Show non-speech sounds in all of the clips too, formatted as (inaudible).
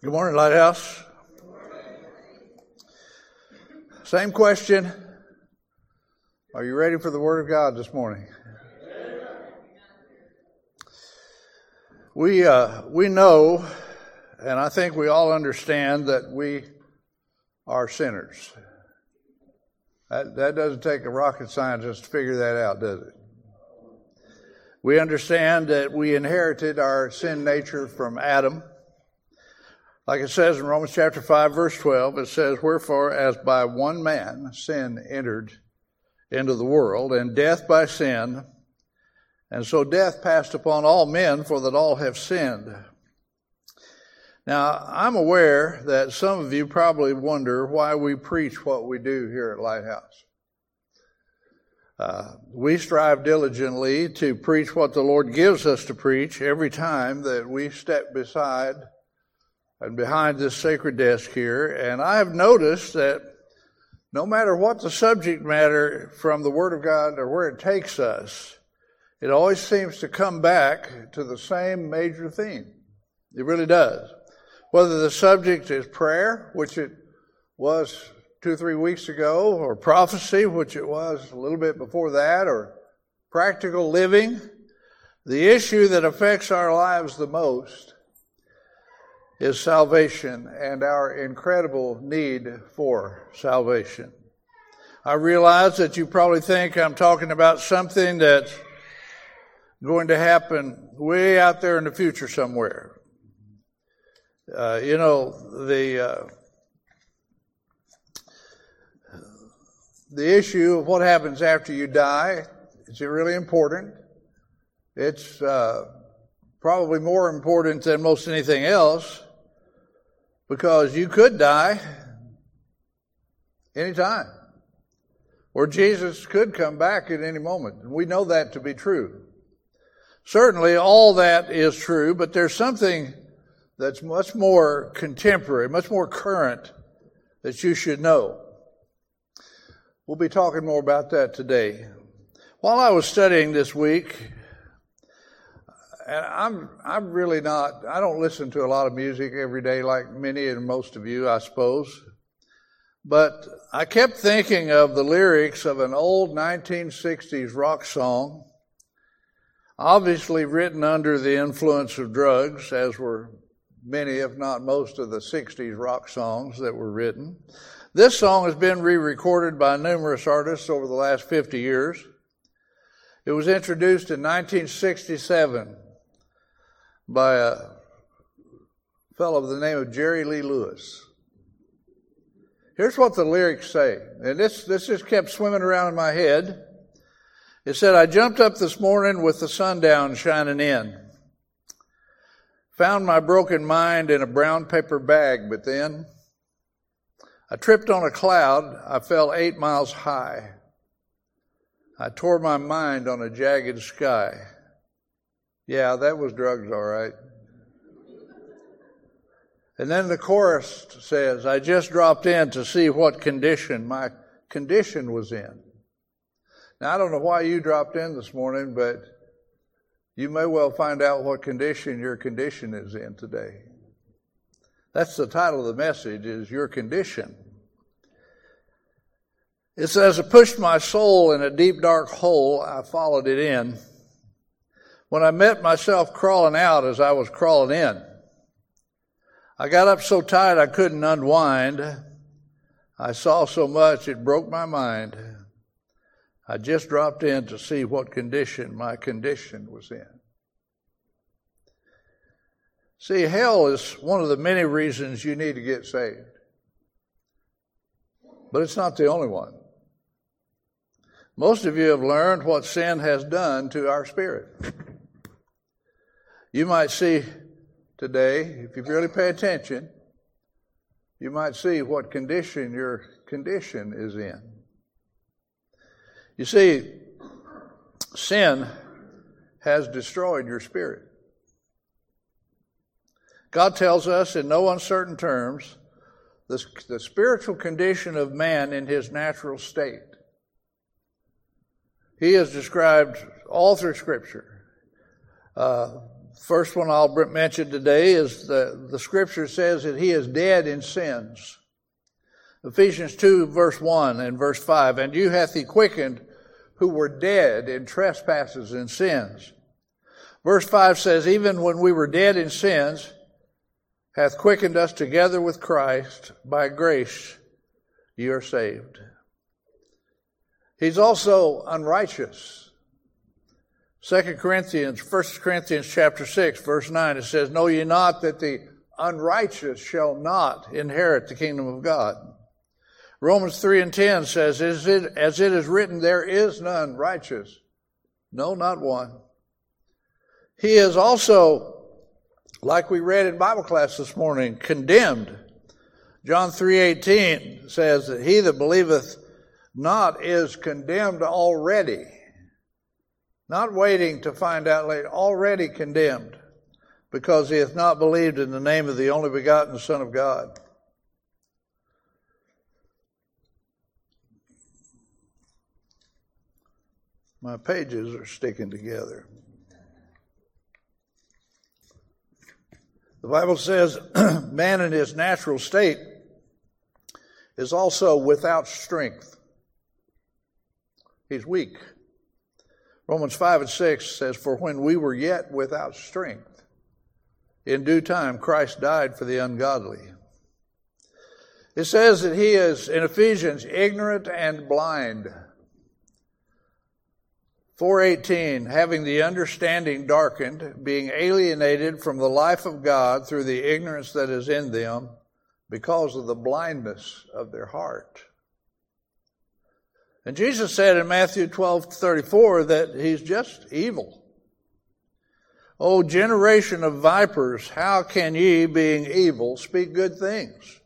Good morning, Lighthouse. Same question. Are you ready for the Word of God this morning? We, uh, we know, and I think we all understand that we are sinners. That, that doesn't take a rocket scientist to figure that out, does it? We understand that we inherited our sin nature from Adam. Like it says in Romans chapter 5 verse 12, it says, Wherefore as by one man sin entered into the world, and death by sin, and so death passed upon all men, for that all have sinned. Now, I'm aware that some of you probably wonder why we preach what we do here at Lighthouse. Uh, we strive diligently to preach what the Lord gives us to preach every time that we step beside and behind this sacred desk here. And I have noticed that no matter what the subject matter from the Word of God or where it takes us, it always seems to come back to the same major theme. It really does. Whether the subject is prayer, which it was two three weeks ago, or prophecy, which it was a little bit before that, or practical living, the issue that affects our lives the most is salvation and our incredible need for salvation. I realize that you probably think I'm talking about something that's going to happen way out there in the future somewhere. Uh, you know, the, uh, the issue of what happens after you die is really important. It's uh, probably more important than most anything else because you could die anytime. Or Jesus could come back at any moment. And we know that to be true. Certainly, all that is true, but there's something that's much more contemporary, much more current that you should know. We'll be talking more about that today. While I was studying this week, and I'm I'm really not I don't listen to a lot of music every day like many and most of you, I suppose. But I kept thinking of the lyrics of an old 1960s rock song, obviously written under the influence of drugs, as were many, if not most, of the 60s rock songs that were written. This song has been re recorded by numerous artists over the last 50 years. It was introduced in 1967 by a fellow by the name of Jerry Lee Lewis. Here's what the lyrics say, and this, this just kept swimming around in my head. It said, I jumped up this morning with the sundown shining in. Found my broken mind in a brown paper bag, but then I tripped on a cloud. I fell eight miles high. I tore my mind on a jagged sky. Yeah, that was drugs, all right. And then the chorus says, I just dropped in to see what condition my condition was in. Now, I don't know why you dropped in this morning, but you may well find out what condition your condition is in today. That's the title of the message is your condition. It says, I pushed my soul in a deep dark hole, I followed it in when I met myself crawling out as I was crawling in. I got up so tight I couldn't unwind. I saw so much it broke my mind. I just dropped in to see what condition my condition was in. See, hell is one of the many reasons you need to get saved. But it's not the only one. Most of you have learned what sin has done to our spirit. (laughs) You might see today, if you really pay attention, you might see what condition your condition is in. You see, sin has destroyed your spirit. God tells us in no uncertain terms the, the spiritual condition of man in his natural state. He is described all through Scripture. Uh, first one I'll mention today is the, the scripture says that he is dead in sins. Ephesians 2 verse 1 and verse 5, and you hath he quickened who were dead in trespasses and sins. Verse 5 says, even when we were dead in sins, hath quickened us together with Christ, by grace you are saved. He's also unrighteous. 2 Corinthians, 1 Corinthians chapter 6, verse 9, it says, Know ye not that the unrighteous shall not inherit the kingdom of God? Romans 3 and 10 says, As it, as it is written, there is none righteous. No, not one. He is also, like we read in Bible class this morning, condemned. John 3:18 says that he that believeth not is condemned already. Not waiting to find out later, already condemned, because he hath not believed in the name of the only begotten Son of God. My pages are sticking together. The Bible says (clears throat) man in his natural state is also without strength. He's weak. Romans 5 and 6 says, For when we were yet without strength, in due time Christ died for the ungodly. It says that he is, in Ephesians, ignorant and blind. 418 having the understanding darkened being alienated from the life of God through the ignorance that is in them because of the blindness of their heart and Jesus said in Matthew 12 34 that he's just evil O generation of vipers how can ye being evil speak good things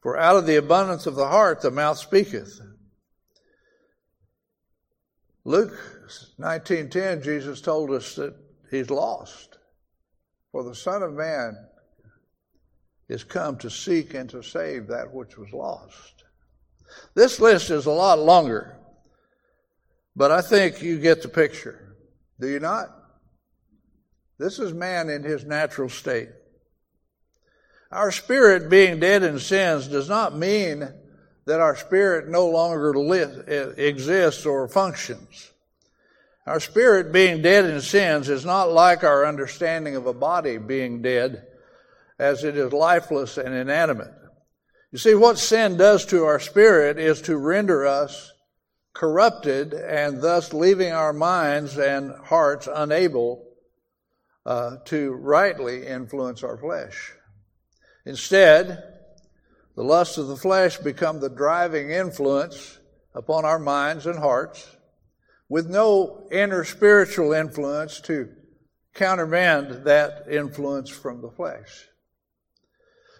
for out of the abundance of the heart the mouth speaketh Luke 19:10 Jesus told us that he's lost. For the son of man is come to seek and to save that which was lost. This list is a lot longer, but I think you get the picture. Do you not? This is man in his natural state. Our spirit being dead in sins does not mean that our spirit no longer exists or functions. Our spirit being dead in sins is not like our understanding of a body being dead, as it is lifeless and inanimate. You see, what sin does to our spirit is to render us corrupted and thus leaving our minds and hearts unable uh, to rightly influence our flesh. Instead, the lusts of the flesh become the driving influence upon our minds and hearts with no inner spiritual influence to countermand that influence from the flesh.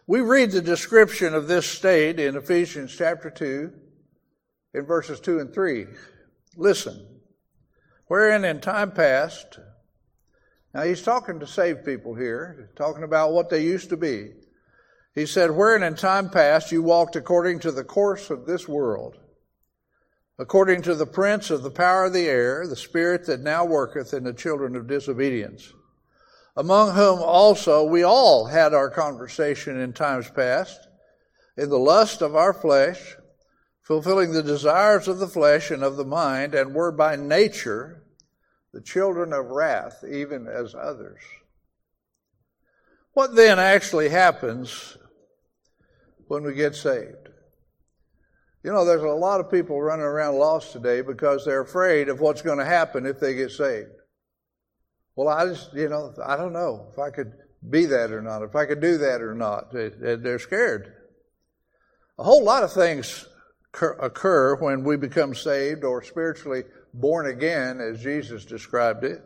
We read the description of this state in Ephesians chapter 2 in verses 2 and 3. Listen. Wherein in time past, now he's talking to saved people here, talking about what they used to be. He said, Wherein in time past you walked according to the course of this world according to the prince of the power of the air, the spirit that now worketh in the children of disobedience, among whom also we all had our conversation in times past, in the lust of our flesh, fulfilling the desires of the flesh and of the mind, and were by nature the children of wrath, even as others. What then actually happens when we get saved? You know, there's a lot of people running around lost today because they're afraid of what's going to happen if they get saved. Well, I just, you know, I don't know if I could be that or not, if I could do that or not. They're scared. A whole lot of things occur when we become saved or spiritually born again, as Jesus described it.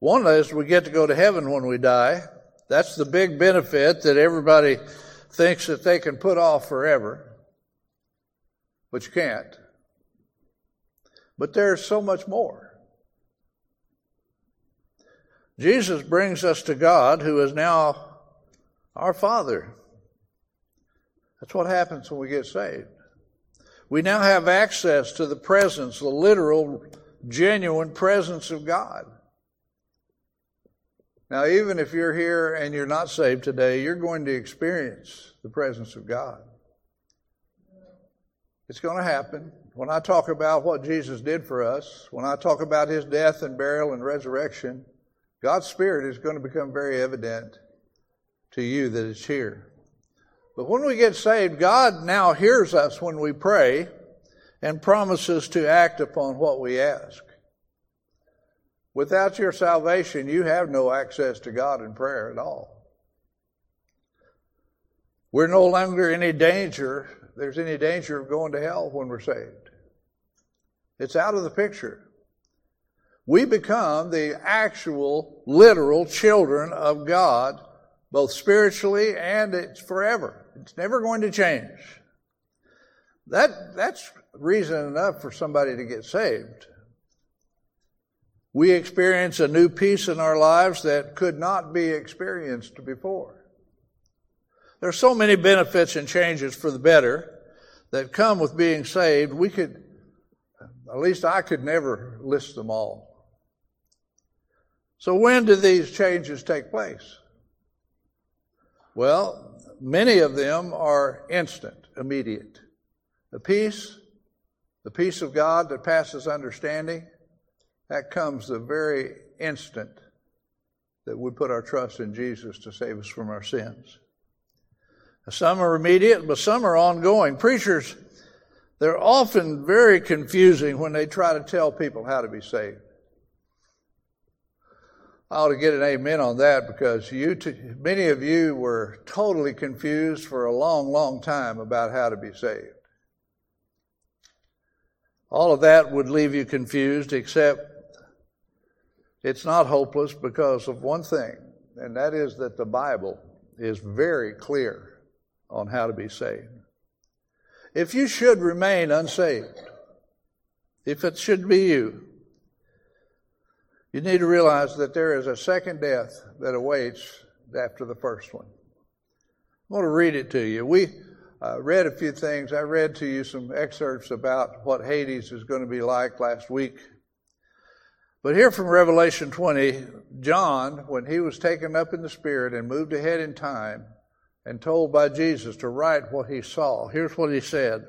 One is we get to go to heaven when we die. That's the big benefit that everybody thinks that they can put off forever but you can't. But there's so much more. Jesus brings us to God, who is now our Father. That's what happens when we get saved. We now have access to the presence, the literal, genuine presence of God. Now, even if you're here and you're not saved today, you're going to experience the presence of God. It's going to happen. When I talk about what Jesus did for us, when I talk about his death and burial and resurrection, God's Spirit is going to become very evident to you that it's here. But when we get saved, God now hears us when we pray and promises to act upon what we ask. Without your salvation, you have no access to God in prayer at all. We're no longer any danger, there's any danger of going to hell when we're saved. It's out of the picture. We become the actual, literal children of God, both spiritually and it's forever. It's never going to change. That, that's reason enough for somebody to get saved. We experience a new peace in our lives that could not be experienced before. There are so many benefits and changes for the better that come with being saved. We could, at least I could never list them all. So when do these changes take place? Well, many of them are instant, immediate. The peace, the peace of God that passes understanding, that comes the very instant that we put our trust in Jesus to save us from our sins. Some are immediate, but some are ongoing. Preachers, they're often very confusing when they try to tell people how to be saved. I ought to get an amen on that because you, t- many of you were totally confused for a long, long time about how to be saved. All of that would leave you confused, except it's not hopeless because of one thing, and that is that the Bible is very clear on how to be saved. If you should remain unsaved, if it should be you, you need to realize that there is a second death that awaits after the first one. I want to read it to you. We uh, read a few things. I read to you some excerpts about what Hades is going to be like last week. But here from Revelation 20, John, when he was taken up in the Spirit and moved ahead in time and told by Jesus to write what he saw, here's what he said.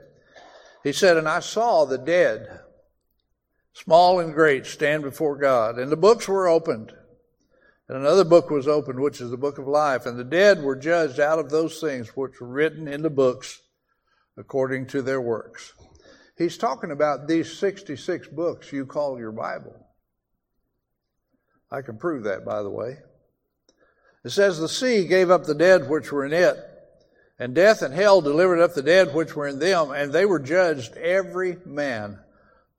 He said, And I saw the dead small and great, stand before God. And the books were opened. And another book was opened, which is the book of life. And the dead were judged out of those things which were written in the books according to their works. He's talking about these 66 books you call your Bible. I can prove that, by the way. It says, The sea gave up the dead which were in it, and death and hell delivered up the dead which were in them, and they were judged every man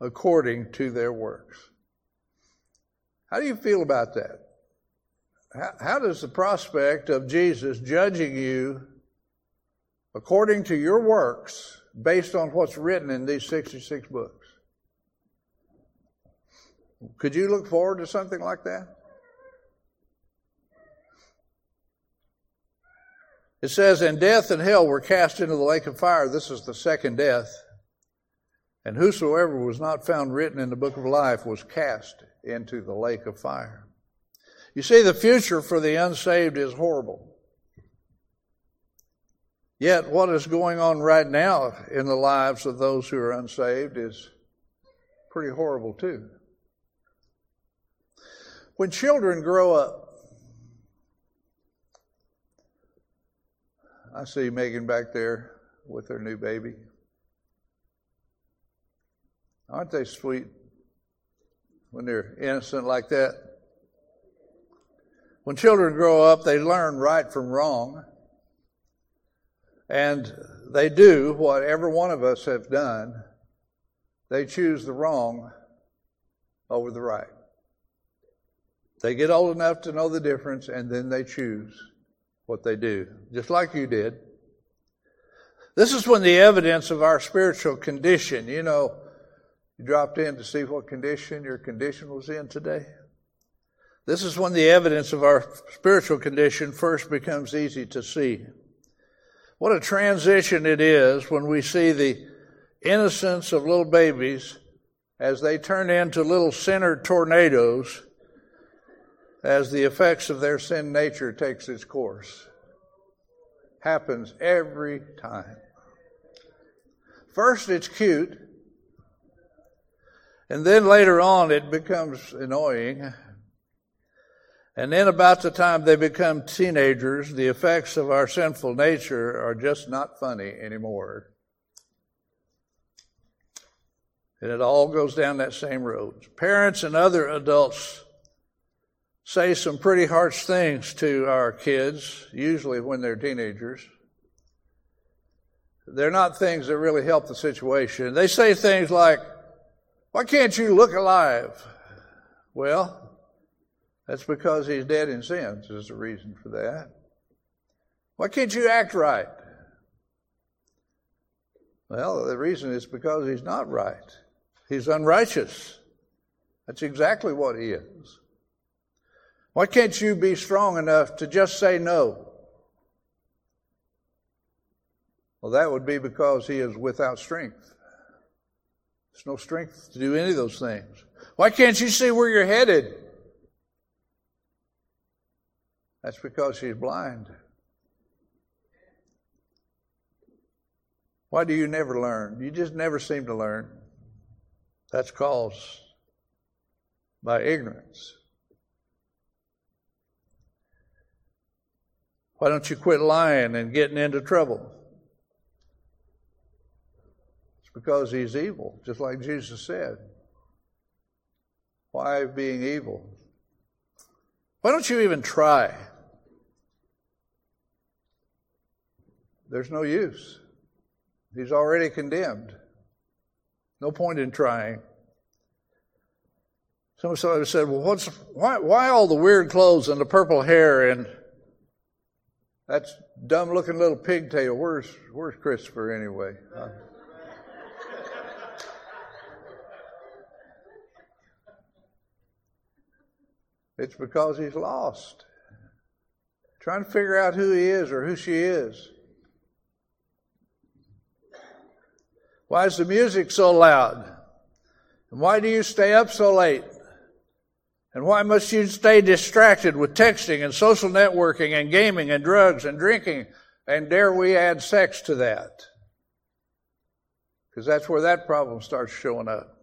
according to their works. How do you feel about that? How, how does the prospect of Jesus judging you according to your works based on what's written in these 66 books? Could you look forward to something like that? It says, And death and hell were cast into the lake of fire. This is the second death. And whosoever was not found written in the book of life was cast into the lake of fire. You see, the future for the unsaved is horrible. Yet, what is going on right now in the lives of those who are unsaved is pretty horrible, too. When children grow up, I see Megan back there with her new baby. Aren't they sweet when they're innocent like that? When children grow up, they learn right from wrong. And they do what every one of us have done. They choose the wrong over the right. They get old enough to know the difference and then they choose what they do, just like you did. This is when the evidence of our spiritual condition, you know, you dropped in to see what condition your condition was in today? This is when the evidence of our spiritual condition first becomes easy to see. What a transition it is when we see the innocence of little babies as they turn into little sinner tornadoes as the effects of their sin nature takes its course. Happens every time. First, it's cute, and then later on, it becomes annoying. And then, about the time they become teenagers, the effects of our sinful nature are just not funny anymore. And it all goes down that same road. Parents and other adults say some pretty harsh things to our kids, usually when they're teenagers. They're not things that really help the situation. They say things like, Why can't you look alive? Well, that's because he's dead in sins, is the reason for that. Why can't you act right? Well, the reason is because he's not right. He's unrighteous. That's exactly what he is. Why can't you be strong enough to just say no? Well, that would be because he is without strength. There's no strength to do any of those things. Why can't you see where you're headed? That's because he's blind. Why do you never learn? You just never seem to learn. That's caused by ignorance. Why don't you quit lying and getting into trouble? It's because he's evil, just like Jesus said. Why being evil? Why don't you even try? There's no use. He's already condemned. No point in trying. Somebody said, Well, what's, why, why all the weird clothes and the purple hair and that dumb looking little pigtail? Where's, where's Christopher anyway? It's because he's lost. Trying to figure out who he is or who she is. Why is the music so loud? And why do you stay up so late? And why must you stay distracted with texting and social networking and gaming and drugs and drinking? And dare we add sex to that? Because that's where that problem starts showing up.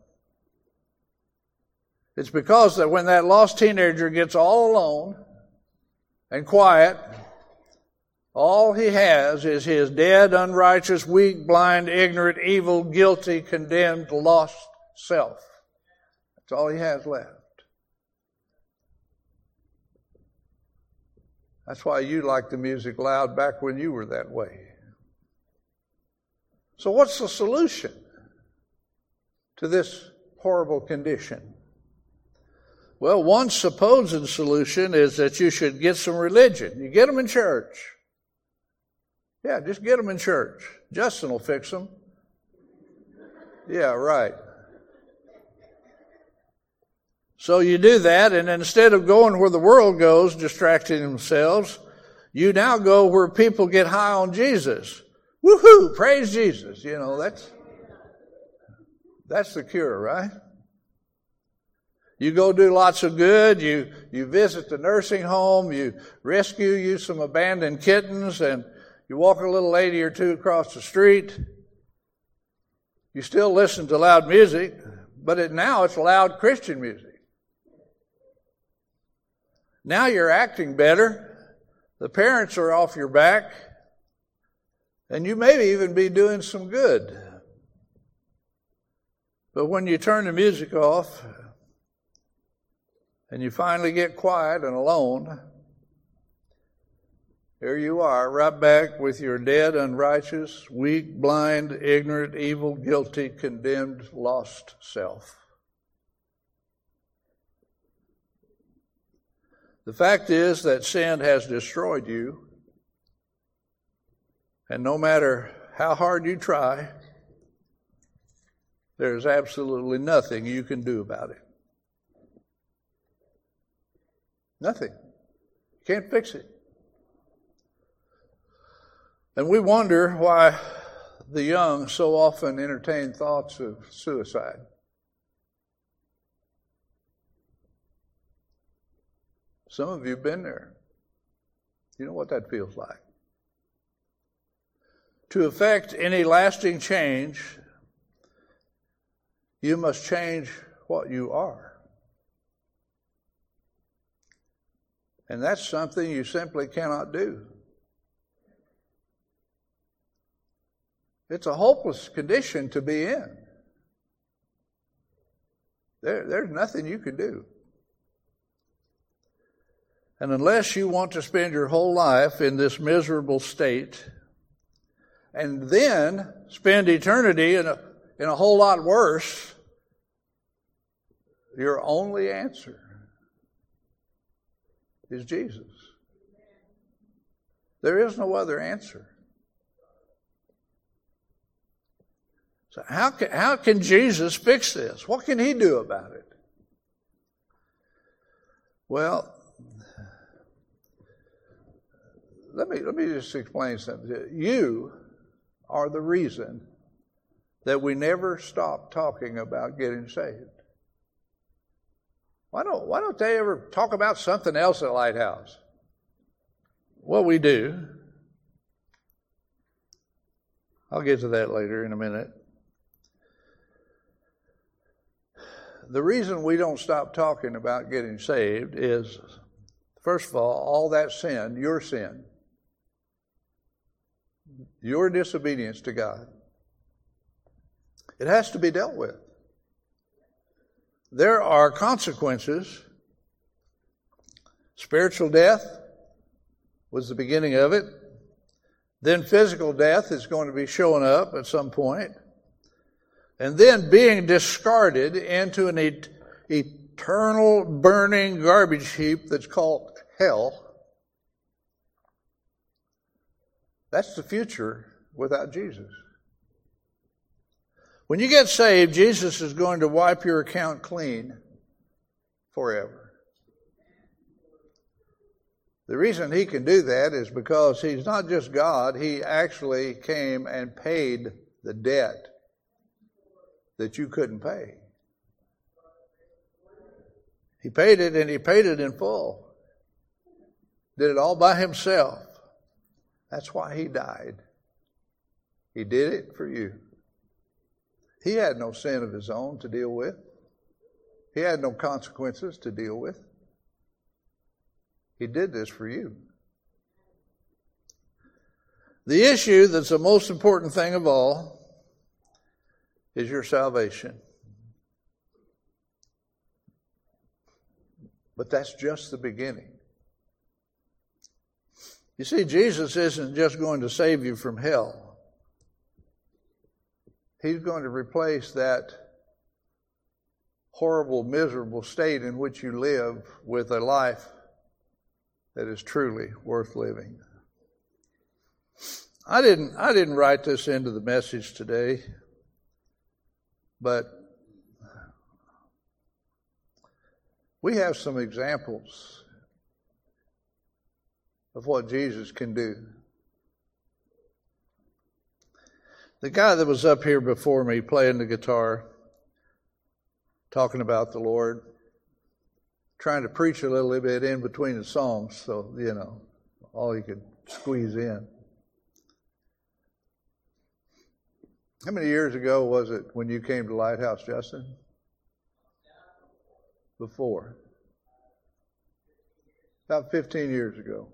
It's because that when that lost teenager gets all alone and quiet all he has is his dead, unrighteous, weak, blind, ignorant, evil, guilty, condemned, lost self. That's all he has left. That's why you liked the music loud back when you were that way. So, what's the solution to this horrible condition? Well, one supposed solution is that you should get some religion. You get them in church. Yeah, just get them in church. Justin will fix them. Yeah, right. So you do that, and instead of going where the world goes, distracting themselves, you now go where people get high on Jesus. Woohoo! Praise Jesus. You know, that's, that's the cure, right? You go do lots of good. You, you visit the nursing home. You rescue you some abandoned kittens and you walk a little lady or two across the street. You still listen to loud music, but it, now it's loud Christian music. Now you're acting better. The parents are off your back. And you may even be doing some good. But when you turn the music off and you finally get quiet and alone, here you are, right back with your dead, unrighteous, weak, blind, ignorant, evil, guilty, condemned, lost self. The fact is that sin has destroyed you, and no matter how hard you try, there's absolutely nothing you can do about it. Nothing. You Can't fix it. And we wonder why the young so often entertain thoughts of suicide. Some of you have been there. You know what that feels like. To effect any lasting change, you must change what you are. And that's something you simply cannot do. It's a hopeless condition to be in. There, there's nothing you can do. And unless you want to spend your whole life in this miserable state and then spend eternity in a, in a whole lot worse, your only answer is Jesus. There is no other answer. So, how can, how can Jesus fix this? What can he do about it? Well, let me, let me just explain something. You are the reason that we never stop talking about getting saved. Why don't, why don't they ever talk about something else at Lighthouse? Well, we do. I'll get to that later in a minute. The reason we don't stop talking about getting saved is, first of all, all that sin, your sin, your disobedience to God, it has to be dealt with. There are consequences. Spiritual death was the beginning of it. Then physical death is going to be showing up at some point. And then being discarded into an et- eternal burning garbage heap that's called hell. That's the future without Jesus. When you get saved, Jesus is going to wipe your account clean forever. The reason he can do that is because he's not just God, he actually came and paid the debt that you couldn't pay. He paid it and he paid it in full. Did it all by himself. That's why he died. He did it for you. He had no sin of his own to deal with. He had no consequences to deal with. He did this for you. The issue that's the most important thing of all is your salvation. But that's just the beginning. You see, Jesus isn't just going to save you from hell. He's going to replace that horrible, miserable state in which you live with a life that is truly worth living. I didn't, I didn't write this into the message today. But we have some examples of what Jesus can do. The guy that was up here before me playing the guitar, talking about the Lord, trying to preach a little bit in between the songs, so, you know, all he could squeeze in. How many years ago was it when you came to Lighthouse, Justin? Before. About 15 years ago.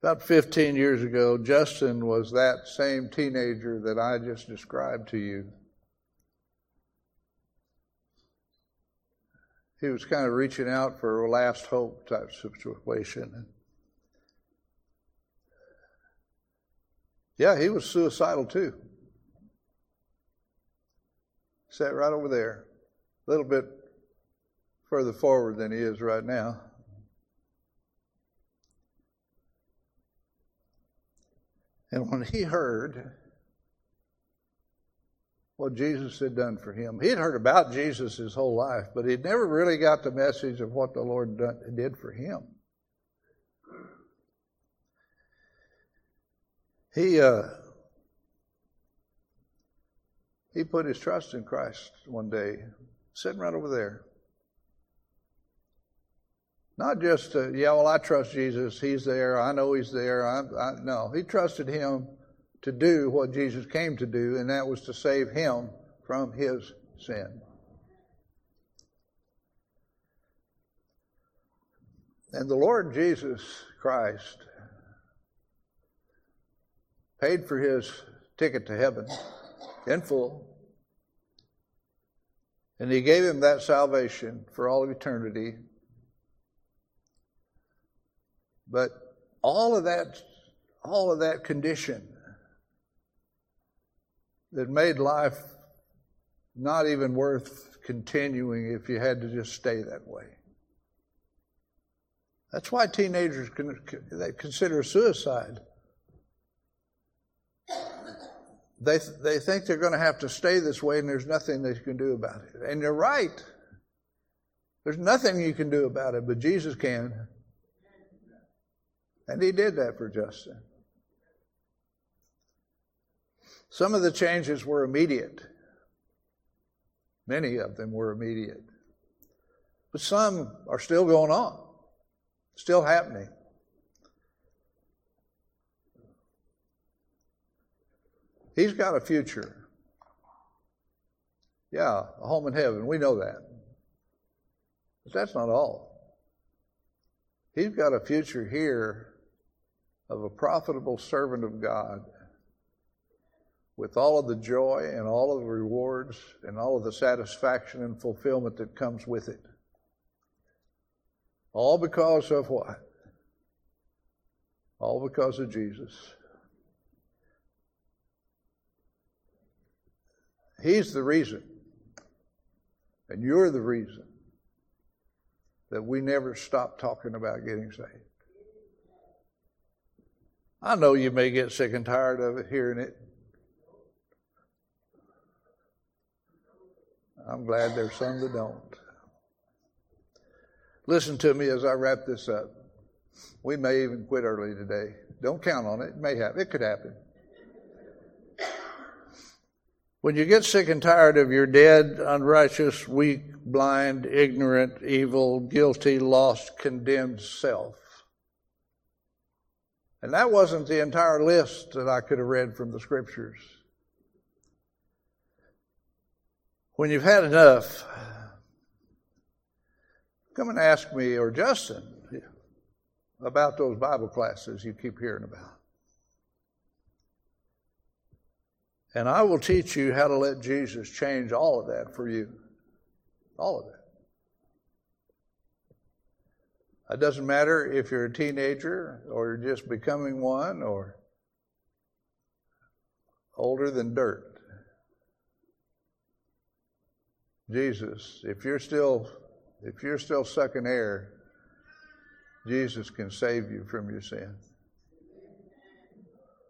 About 15 years ago, Justin was that same teenager that I just described to you. He was kind of reaching out for a last hope type situation. Yeah, he was suicidal too. Sat right over there, a little bit further forward than he is right now. And when he heard what Jesus had done for him, he had heard about Jesus his whole life, but he'd never really got the message of what the Lord did for him. He uh, he put his trust in Christ one day, sitting right over there. Not just, uh, yeah, well, I trust Jesus. He's there. I know He's there. I, I, no, he trusted Him to do what Jesus came to do, and that was to save him from his sin. And the Lord Jesus Christ paid for his ticket to heaven in full. And he gave him that salvation for all of eternity. But all of that, all of that condition that made life not even worth continuing if you had to just stay that way. That's why teenagers can, they consider suicide. They, they think they're going to have to stay this way and there's nothing they can do about it. And you're right. There's nothing you can do about it, but Jesus can. And he did that for Justin. Some of the changes were immediate. Many of them were immediate. But some are still going on, still happening. He's got a future. Yeah, a home in heaven. We know that. But that's not all. He's got a future here of a profitable servant of God with all of the joy and all of the rewards and all of the satisfaction and fulfillment that comes with it. All because of what? All because of Jesus. He's the reason, and you're the reason that we never stop talking about getting saved. I know you may get sick and tired of it hearing it. I'm glad there's some that don't. Listen to me as I wrap this up. We may even quit early today. Don't count on it. It may happen. It could happen. When you get sick and tired of your dead, unrighteous, weak, blind, ignorant, evil, guilty, lost, condemned self. And that wasn't the entire list that I could have read from the scriptures. When you've had enough, come and ask me or Justin about those Bible classes you keep hearing about. And I will teach you how to let Jesus change all of that for you. All of it. It doesn't matter if you're a teenager or just becoming one or older than dirt. Jesus, if you're still if you're still sucking air, Jesus can save you from your sin.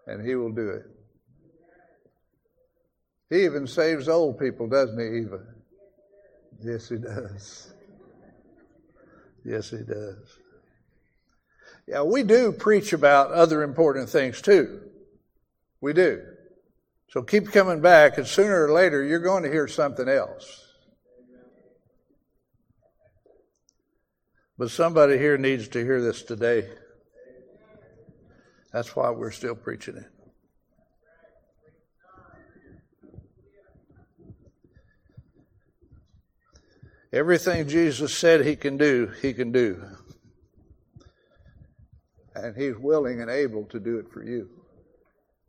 And he will do it. He even saves old people, doesn't he, Eva? Yes, he does. Yes, he does. Yeah, we do preach about other important things too. We do. So keep coming back, and sooner or later, you're going to hear something else. But somebody here needs to hear this today. That's why we're still preaching it. Everything Jesus said he can do, he can do. And he's willing and able to do it for you.